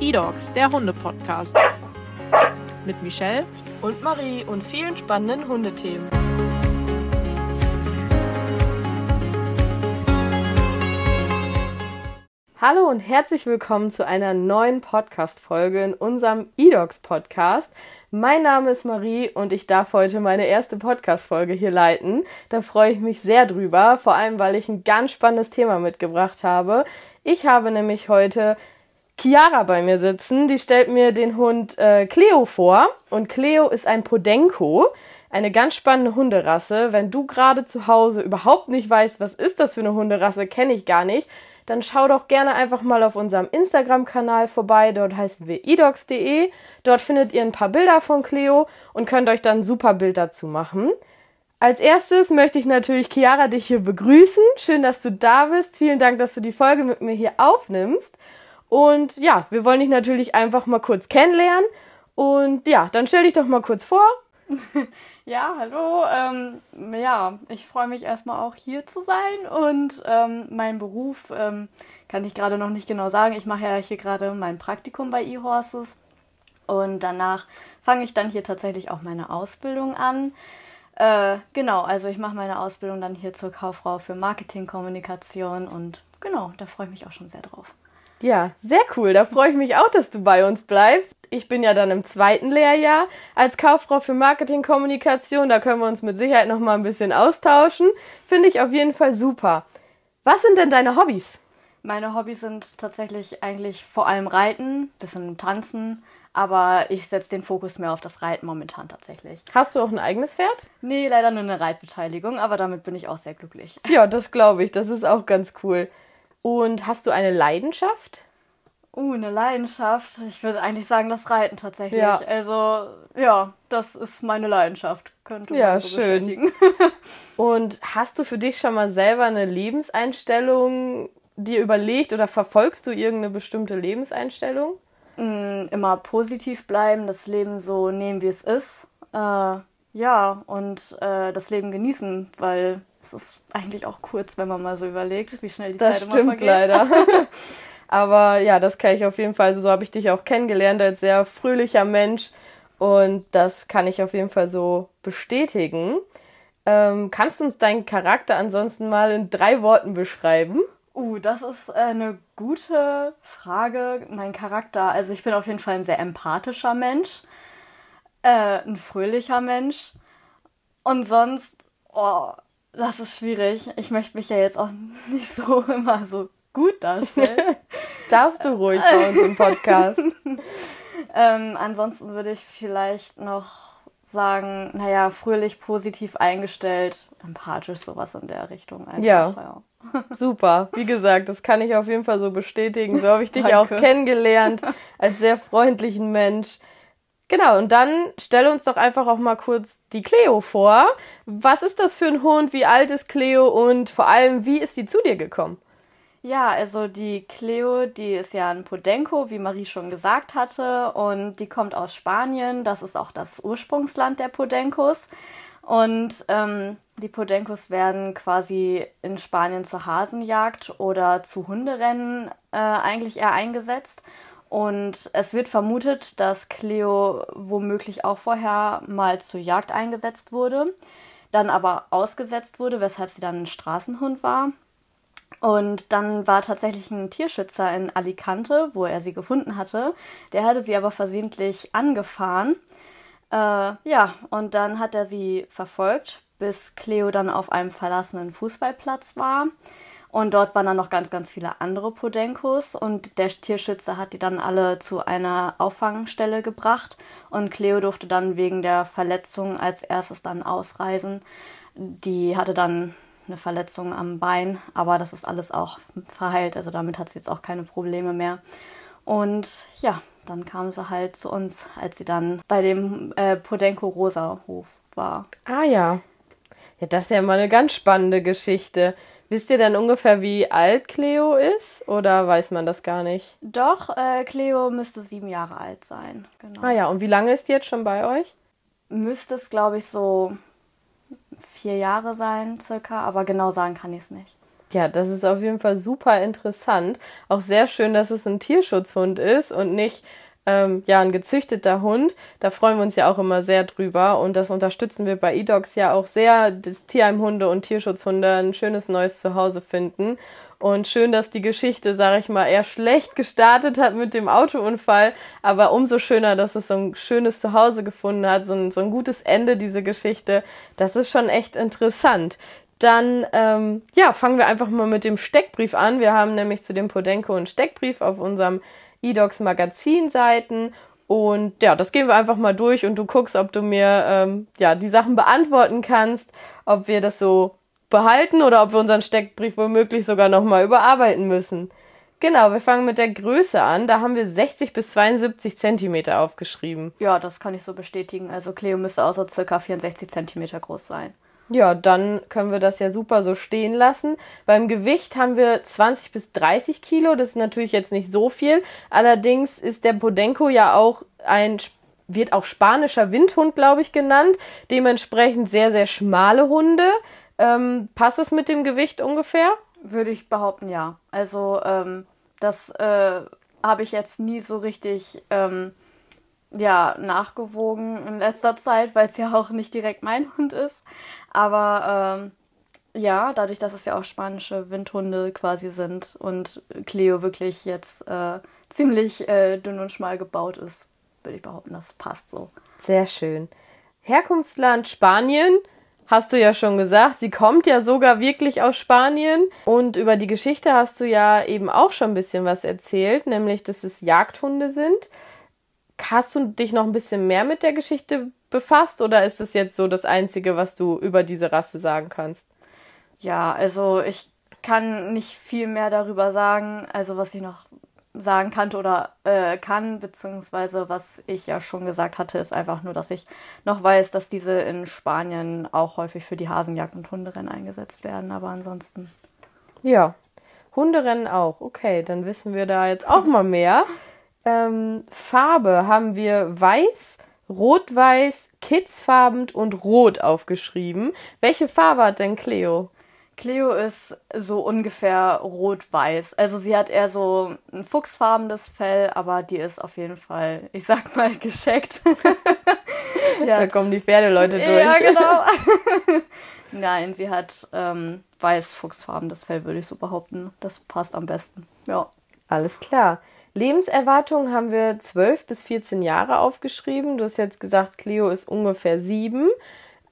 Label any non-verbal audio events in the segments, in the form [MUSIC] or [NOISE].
eDogs, der Hunde-Podcast. Mit Michelle und Marie und vielen spannenden Hundethemen. Hallo und herzlich willkommen zu einer neuen Podcast-Folge in unserem eDogs-Podcast. Mein Name ist Marie und ich darf heute meine erste Podcast-Folge hier leiten. Da freue ich mich sehr drüber, vor allem weil ich ein ganz spannendes Thema mitgebracht habe. Ich habe nämlich heute Chiara bei mir sitzen. Die stellt mir den Hund äh, Cleo vor. Und Cleo ist ein Podenco, eine ganz spannende Hunderasse. Wenn du gerade zu Hause überhaupt nicht weißt, was ist das für eine Hunderasse, kenne ich gar nicht, dann schau doch gerne einfach mal auf unserem Instagram-Kanal vorbei. Dort heißen wir edox.de. Dort findet ihr ein paar Bilder von Cleo und könnt euch dann ein super Bild dazu machen. Als erstes möchte ich natürlich Chiara dich hier begrüßen. Schön, dass du da bist. Vielen Dank, dass du die Folge mit mir hier aufnimmst. Und ja, wir wollen dich natürlich einfach mal kurz kennenlernen. Und ja, dann stell dich doch mal kurz vor [LAUGHS] Ja, hallo. Ähm, ja, ich freue mich erstmal auch hier zu sein und ähm, mein Beruf ähm, kann ich gerade noch nicht genau sagen. Ich mache ja hier gerade mein Praktikum bei eHorses und danach fange ich dann hier tatsächlich auch meine Ausbildung an. Äh, genau, also ich mache meine Ausbildung dann hier zur Kauffrau für Marketingkommunikation und genau, da freue ich mich auch schon sehr drauf. Ja, sehr cool. Da freue ich mich auch, dass du bei uns bleibst. Ich bin ja dann im zweiten Lehrjahr als Kauffrau für Marketingkommunikation. Da können wir uns mit Sicherheit noch mal ein bisschen austauschen. Finde ich auf jeden Fall super. Was sind denn deine Hobbys? Meine Hobbys sind tatsächlich eigentlich vor allem Reiten, bisschen Tanzen, aber ich setze den Fokus mehr auf das Reiten momentan tatsächlich. Hast du auch ein eigenes Pferd? Nee, leider nur eine Reitbeteiligung, aber damit bin ich auch sehr glücklich. Ja, das glaube ich. Das ist auch ganz cool. Und hast du eine Leidenschaft? Uh, eine Leidenschaft. Ich würde eigentlich sagen, das Reiten tatsächlich. Ja. Also, ja, das ist meine Leidenschaft. Könnte man ja, so schön. [LAUGHS] Und hast du für dich schon mal selber eine Lebenseinstellung dir überlegt oder verfolgst du irgendeine bestimmte Lebenseinstellung? Mm, immer positiv bleiben, das Leben so nehmen, wie es ist. Äh, ja, und äh, das Leben genießen, weil es ist eigentlich auch kurz, wenn man mal so überlegt, wie schnell die das Zeit immer vergeht. Das stimmt leider. [LAUGHS] [LAUGHS] Aber ja, das kann ich auf jeden Fall, also so habe ich dich auch kennengelernt als sehr fröhlicher Mensch und das kann ich auf jeden Fall so bestätigen. Ähm, kannst du uns deinen Charakter ansonsten mal in drei Worten beschreiben? Uh, das ist äh, eine gute Frage. Mein Charakter, also ich bin auf jeden Fall ein sehr empathischer Mensch, äh, ein fröhlicher Mensch und sonst, oh, das ist schwierig. Ich möchte mich ja jetzt auch [LAUGHS] nicht so immer so gut darstellen. [LAUGHS] Darfst du ruhig bei uns im Podcast. [LAUGHS] ähm, ansonsten würde ich vielleicht noch sagen, naja, fröhlich, positiv eingestellt, empathisch, sowas in der Richtung. Einfach, ja. ja. Super. Wie gesagt, das kann ich auf jeden Fall so bestätigen. So habe ich dich Danke. auch kennengelernt als sehr freundlichen Mensch. Genau, und dann stelle uns doch einfach auch mal kurz die Cleo vor. Was ist das für ein Hund? Wie alt ist Cleo? Und vor allem, wie ist sie zu dir gekommen? Ja, also die Cleo, die ist ja ein Podenco, wie Marie schon gesagt hatte, und die kommt aus Spanien. Das ist auch das Ursprungsland der Podencos. Und ähm, die Podencos werden quasi in Spanien zur Hasenjagd oder zu Hunderennen äh, eigentlich eher eingesetzt. Und es wird vermutet, dass Cleo womöglich auch vorher mal zur Jagd eingesetzt wurde, dann aber ausgesetzt wurde, weshalb sie dann ein Straßenhund war. Und dann war tatsächlich ein Tierschützer in Alicante, wo er sie gefunden hatte. Der hatte sie aber versehentlich angefahren. Äh, ja, und dann hat er sie verfolgt, bis Cleo dann auf einem verlassenen Fußballplatz war. Und dort waren dann noch ganz, ganz viele andere Podenkos und der Tierschützer hat die dann alle zu einer Auffangstelle gebracht und Cleo durfte dann wegen der Verletzung als erstes dann ausreisen. Die hatte dann eine Verletzung am Bein, aber das ist alles auch verheilt, also damit hat sie jetzt auch keine Probleme mehr. Und ja, dann kam sie halt zu uns, als sie dann bei dem äh, Podenko Rosa Hof war. Ah ja. Ja, das ist ja mal eine ganz spannende Geschichte. Wisst ihr denn ungefähr, wie alt Cleo ist? Oder weiß man das gar nicht? Doch, äh, Cleo müsste sieben Jahre alt sein. Genau. Ah ja, und wie lange ist die jetzt schon bei euch? Müsste es, glaube ich, so vier Jahre sein, circa. Aber genau sagen kann ich es nicht. Ja, das ist auf jeden Fall super interessant. Auch sehr schön, dass es ein Tierschutzhund ist und nicht ähm, ja ein gezüchteter Hund. Da freuen wir uns ja auch immer sehr drüber und das unterstützen wir bei eDogs ja auch sehr, dass Tierheimhunde und Tierschutzhunde ein schönes neues Zuhause finden. Und schön, dass die Geschichte, sage ich mal, eher schlecht gestartet hat mit dem Autounfall, aber umso schöner, dass es so ein schönes Zuhause gefunden hat, so ein, so ein gutes Ende, diese Geschichte. Das ist schon echt interessant. Dann ähm, ja, fangen wir einfach mal mit dem Steckbrief an. Wir haben nämlich zu dem Podenko einen Steckbrief auf unserem eDocs Magazinseiten. Und ja, das gehen wir einfach mal durch und du guckst, ob du mir ähm, ja die Sachen beantworten kannst, ob wir das so behalten oder ob wir unseren Steckbrief womöglich sogar nochmal überarbeiten müssen. Genau, wir fangen mit der Größe an. Da haben wir 60 bis 72 Zentimeter aufgeschrieben. Ja, das kann ich so bestätigen. Also Cleo müsste so circa 64 Zentimeter groß sein. Ja, dann können wir das ja super so stehen lassen. Beim Gewicht haben wir 20 bis 30 Kilo. Das ist natürlich jetzt nicht so viel. Allerdings ist der Podenko ja auch ein, wird auch spanischer Windhund, glaube ich, genannt. Dementsprechend sehr, sehr schmale Hunde. Ähm, passt es mit dem Gewicht ungefähr? Würde ich behaupten, ja. Also, ähm, das äh, habe ich jetzt nie so richtig ähm, ja, nachgewogen in letzter Zeit, weil es ja auch nicht direkt mein [LAUGHS] Hund ist. Aber ähm, ja, dadurch, dass es ja auch spanische Windhunde quasi sind und Cleo wirklich jetzt äh, ziemlich äh, dünn und schmal gebaut ist, würde ich behaupten, das passt so. Sehr schön. Herkunftsland Spanien, hast du ja schon gesagt. Sie kommt ja sogar wirklich aus Spanien. Und über die Geschichte hast du ja eben auch schon ein bisschen was erzählt, nämlich, dass es Jagdhunde sind. Hast du dich noch ein bisschen mehr mit der Geschichte befasst oder ist es jetzt so das Einzige, was du über diese Rasse sagen kannst? Ja, also ich kann nicht viel mehr darüber sagen. Also was ich noch sagen kannte oder äh, kann, beziehungsweise was ich ja schon gesagt hatte, ist einfach nur, dass ich noch weiß, dass diese in Spanien auch häufig für die Hasenjagd und Hunderennen eingesetzt werden, aber ansonsten. Ja, Hunderennen auch. Okay, dann wissen wir da jetzt auch mal mehr. [LAUGHS] Ähm, Farbe haben wir weiß, rot-weiß, kidsfarbend und rot aufgeschrieben. Welche Farbe hat denn Cleo? Cleo ist so ungefähr rot-weiß. Also sie hat eher so ein fuchsfarbenes Fell, aber die ist auf jeden Fall, ich sag mal, gescheckt. [LAUGHS] da kommen die Pferdeleute durch. Ja, genau. [LAUGHS] [LAUGHS] Nein, sie hat ähm, weiß-fuchsfarbenes Fell, würde ich so behaupten. Das passt am besten. Ja. Alles klar. Lebenserwartung haben wir 12 bis 14 Jahre aufgeschrieben. Du hast jetzt gesagt, Cleo ist ungefähr sieben.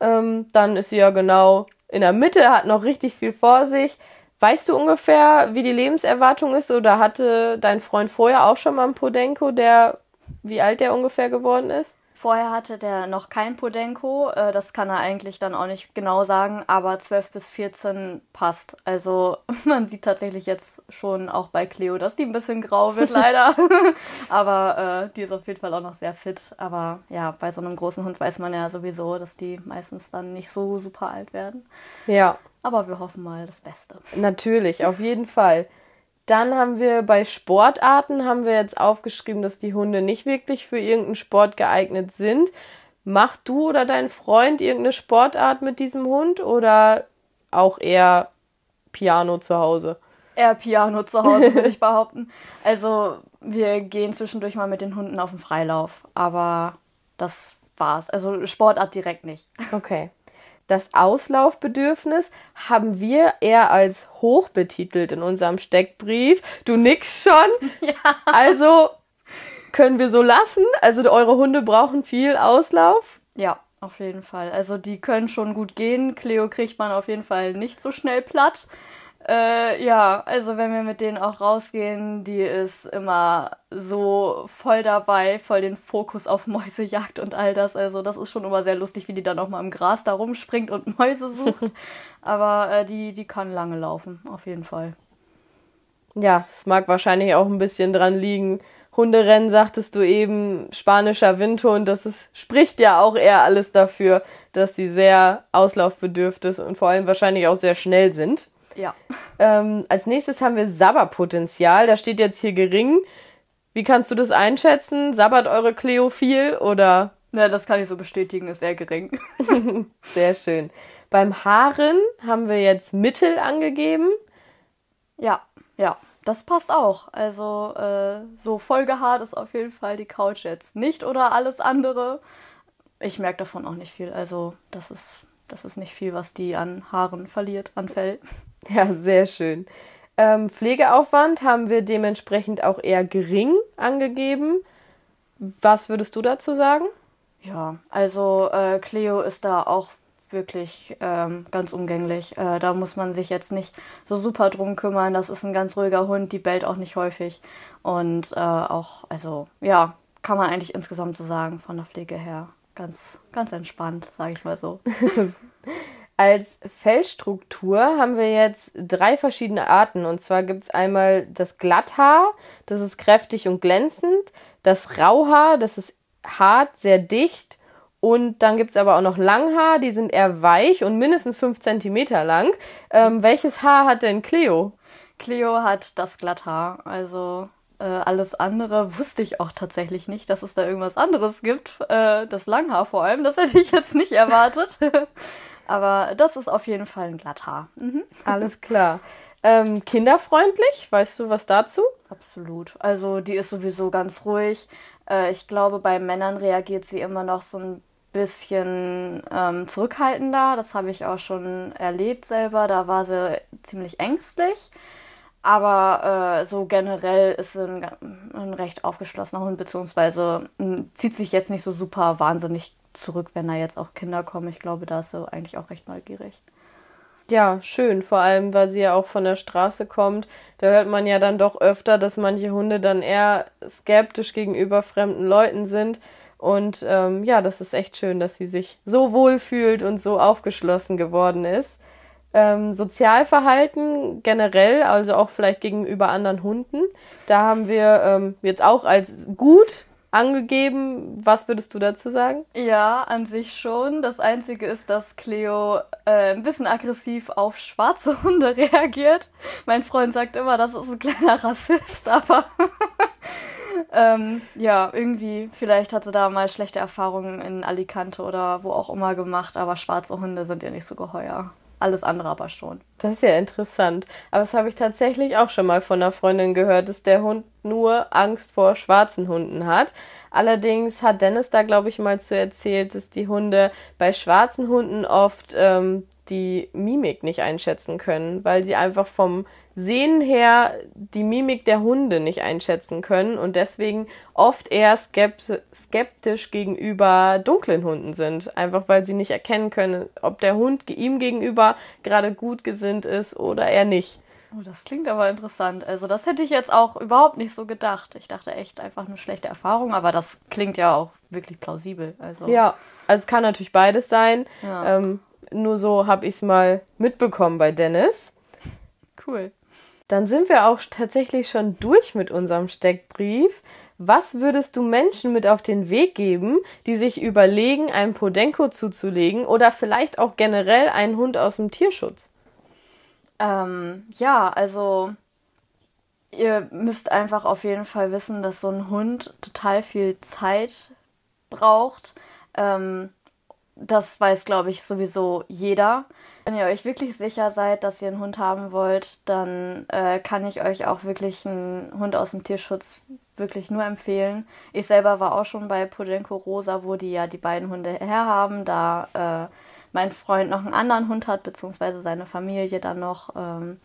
Ähm, dann ist sie ja genau in der Mitte, hat noch richtig viel vor sich. Weißt du ungefähr, wie die Lebenserwartung ist oder hatte dein Freund vorher auch schon mal einen Podenko, der wie alt der ungefähr geworden ist? Vorher hatte der noch kein Podenko, äh, das kann er eigentlich dann auch nicht genau sagen, aber 12 bis 14 passt. Also [LAUGHS] man sieht tatsächlich jetzt schon auch bei Cleo, dass die ein bisschen grau wird [LAUGHS] leider. [LAUGHS] aber äh, die ist auf jeden Fall auch noch sehr fit. Aber ja, bei so einem großen Hund weiß man ja sowieso, dass die meistens dann nicht so super alt werden. Ja. Aber wir hoffen mal das Beste. Natürlich, auf jeden Fall. Dann haben wir bei Sportarten haben wir jetzt aufgeschrieben, dass die Hunde nicht wirklich für irgendeinen Sport geeignet sind. Mach du oder dein Freund irgendeine Sportart mit diesem Hund oder auch eher Piano zu Hause? Eher Piano zu Hause, [LAUGHS] würde ich behaupten. Also, wir gehen zwischendurch mal mit den Hunden auf den Freilauf, aber das war's. Also, Sportart direkt nicht. Okay das Auslaufbedürfnis haben wir eher als hoch betitelt in unserem Steckbrief. Du nix schon. [LAUGHS] Ja. Also können wir so lassen. Also eure Hunde brauchen viel Auslauf. Ja, auf jeden Fall. Also die können schon gut gehen. Cleo kriegt man auf jeden Fall nicht so schnell platt. Äh, ja, also wenn wir mit denen auch rausgehen, die ist immer so voll dabei, voll den Fokus auf Mäusejagd und all das. Also das ist schon immer sehr lustig, wie die dann auch mal im Gras da rumspringt und [LAUGHS] Mäuse sucht. Aber äh, die, die kann lange laufen, auf jeden Fall. Ja, das mag wahrscheinlich auch ein bisschen dran liegen. Hunderennen, sagtest du eben, spanischer Windhund, das ist, spricht ja auch eher alles dafür, dass sie sehr auslaufbedürftig und vor allem wahrscheinlich auch sehr schnell sind. Ja. Ähm, als nächstes haben wir Sabberpotenzial. Da steht jetzt hier gering. Wie kannst du das einschätzen? Sabbert eure Cleo viel oder? Ja, das kann ich so bestätigen, ist sehr gering. [LAUGHS] Sehr schön. Beim Haaren haben wir jetzt Mittel angegeben. Ja, ja, das passt auch. Also äh, so vollgehaart ist auf jeden Fall die Couch jetzt nicht oder alles andere. Ich merke davon auch nicht viel. Also das ist, das ist nicht viel, was die an Haaren verliert, an Fell. [LAUGHS] Ja, sehr schön. Ähm, Pflegeaufwand haben wir dementsprechend auch eher gering angegeben. Was würdest du dazu sagen? Ja, also äh, Cleo ist da auch wirklich ähm, ganz umgänglich. Äh, da muss man sich jetzt nicht so super drum kümmern. Das ist ein ganz ruhiger Hund, die bellt auch nicht häufig. Und äh, auch, also ja, kann man eigentlich insgesamt so sagen, von der Pflege her. Ganz, ganz entspannt, sage ich mal so. [LAUGHS] Als Fellstruktur haben wir jetzt drei verschiedene Arten. Und zwar gibt es einmal das Glatthaar, das ist kräftig und glänzend. Das Rauhaar, das ist hart, sehr dicht und dann gibt es aber auch noch Langhaar, die sind eher weich und mindestens 5 cm lang. Ähm, welches Haar hat denn Cleo? Cleo hat das Glatthaar. Also äh, alles andere wusste ich auch tatsächlich nicht, dass es da irgendwas anderes gibt. Äh, das Langhaar vor allem, das hätte ich jetzt nicht erwartet. [LAUGHS] aber das ist auf jeden Fall ein Glatthaar. Mhm. Alles klar. Ähm, kinderfreundlich, weißt du was dazu? Absolut. Also die ist sowieso ganz ruhig. Äh, ich glaube, bei Männern reagiert sie immer noch so ein bisschen ähm, zurückhaltender. Das habe ich auch schon erlebt selber. Da war sie ziemlich ängstlich. Aber äh, so generell ist sie ein, ein recht aufgeschlossener Hund, beziehungsweise zieht sich jetzt nicht so super wahnsinnig zurück, wenn da jetzt auch Kinder kommen. Ich glaube, da ist sie eigentlich auch recht neugierig. Ja, schön, vor allem, weil sie ja auch von der Straße kommt. Da hört man ja dann doch öfter, dass manche Hunde dann eher skeptisch gegenüber fremden Leuten sind. Und ähm, ja, das ist echt schön, dass sie sich so wohl fühlt und so aufgeschlossen geworden ist. Ähm, Sozialverhalten generell, also auch vielleicht gegenüber anderen Hunden. Da haben wir ähm, jetzt auch als gut angegeben. Was würdest du dazu sagen? Ja, an sich schon. Das Einzige ist, dass Cleo äh, ein bisschen aggressiv auf schwarze [LAUGHS] Hunde reagiert. Mein Freund sagt immer, das ist ein kleiner Rassist, aber [LAUGHS] ähm, ja, irgendwie, vielleicht hat sie da mal schlechte Erfahrungen in Alicante oder wo auch immer gemacht, aber schwarze Hunde sind ihr nicht so geheuer. Alles andere aber schon. Das ist ja interessant. Aber das habe ich tatsächlich auch schon mal von einer Freundin gehört, dass der Hund nur Angst vor schwarzen Hunden hat. Allerdings hat Dennis da, glaube ich, mal zu erzählt, dass die Hunde bei schwarzen Hunden oft ähm, die Mimik nicht einschätzen können, weil sie einfach vom Sehen her die Mimik der Hunde nicht einschätzen können und deswegen oft eher skeptisch gegenüber dunklen Hunden sind. Einfach weil sie nicht erkennen können, ob der Hund ihm gegenüber gerade gut gesinnt ist oder er nicht. Oh, das klingt aber interessant. Also das hätte ich jetzt auch überhaupt nicht so gedacht. Ich dachte echt einfach eine schlechte Erfahrung, aber das klingt ja auch wirklich plausibel. Also. Ja, also es kann natürlich beides sein. Ja. Ähm, nur so habe ich es mal mitbekommen bei Dennis. Cool. Dann sind wir auch tatsächlich schon durch mit unserem Steckbrief. Was würdest du Menschen mit auf den Weg geben, die sich überlegen, einen Podenko zuzulegen oder vielleicht auch generell einen Hund aus dem Tierschutz? Ähm, ja, also ihr müsst einfach auf jeden Fall wissen, dass so ein Hund total viel Zeit braucht. Ähm, das weiß, glaube ich, sowieso jeder. Wenn ihr euch wirklich sicher seid, dass ihr einen Hund haben wollt, dann äh, kann ich euch auch wirklich einen Hund aus dem Tierschutz wirklich nur empfehlen. Ich selber war auch schon bei Pudenko Rosa, wo die ja die beiden Hunde herhaben, da äh, mein Freund noch einen anderen Hund hat, beziehungsweise seine Familie dann noch. Ähm,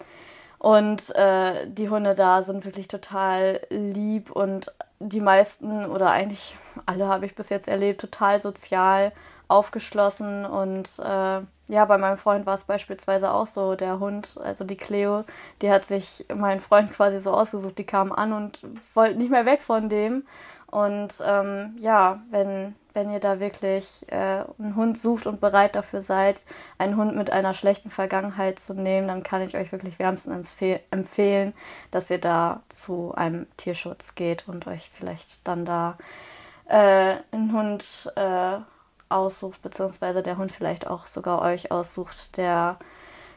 und äh, die Hunde da sind wirklich total lieb und die meisten oder eigentlich alle habe ich bis jetzt erlebt, total sozial aufgeschlossen und äh, ja, bei meinem Freund war es beispielsweise auch so, der Hund, also die Cleo, die hat sich meinen Freund quasi so ausgesucht, die kam an und wollte nicht mehr weg von dem. Und ähm, ja, wenn, wenn ihr da wirklich äh, einen Hund sucht und bereit dafür seid, einen Hund mit einer schlechten Vergangenheit zu nehmen, dann kann ich euch wirklich wärmstens empfehlen, dass ihr da zu einem Tierschutz geht und euch vielleicht dann da äh, einen Hund äh, aussucht, beziehungsweise der Hund vielleicht auch sogar euch aussucht, der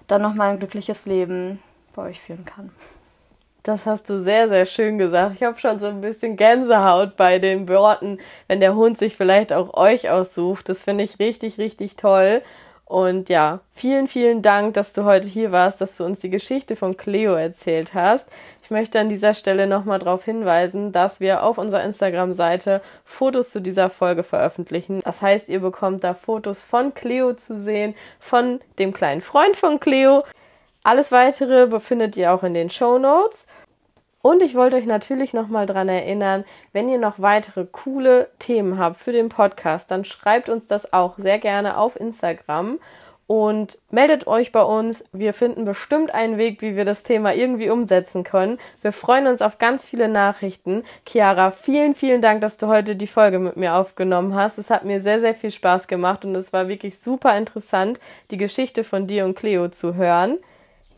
dann nochmal ein glückliches Leben bei euch führen kann. Das hast du sehr, sehr schön gesagt. Ich habe schon so ein bisschen Gänsehaut bei den Worten, wenn der Hund sich vielleicht auch euch aussucht. Das finde ich richtig, richtig toll. Und ja, vielen, vielen Dank, dass du heute hier warst, dass du uns die Geschichte von Cleo erzählt hast. Ich möchte an dieser Stelle nochmal darauf hinweisen, dass wir auf unserer Instagram-Seite Fotos zu dieser Folge veröffentlichen. Das heißt, ihr bekommt da Fotos von Cleo zu sehen, von dem kleinen Freund von Cleo. Alles weitere befindet ihr auch in den Show Notes. Und ich wollte euch natürlich nochmal dran erinnern, wenn ihr noch weitere coole Themen habt für den Podcast, dann schreibt uns das auch sehr gerne auf Instagram und meldet euch bei uns. Wir finden bestimmt einen Weg, wie wir das Thema irgendwie umsetzen können. Wir freuen uns auf ganz viele Nachrichten. Chiara, vielen, vielen Dank, dass du heute die Folge mit mir aufgenommen hast. Es hat mir sehr, sehr viel Spaß gemacht und es war wirklich super interessant, die Geschichte von dir und Cleo zu hören.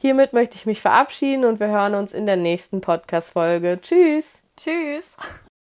Hiermit möchte ich mich verabschieden und wir hören uns in der nächsten Podcast-Folge. Tschüss! Tschüss!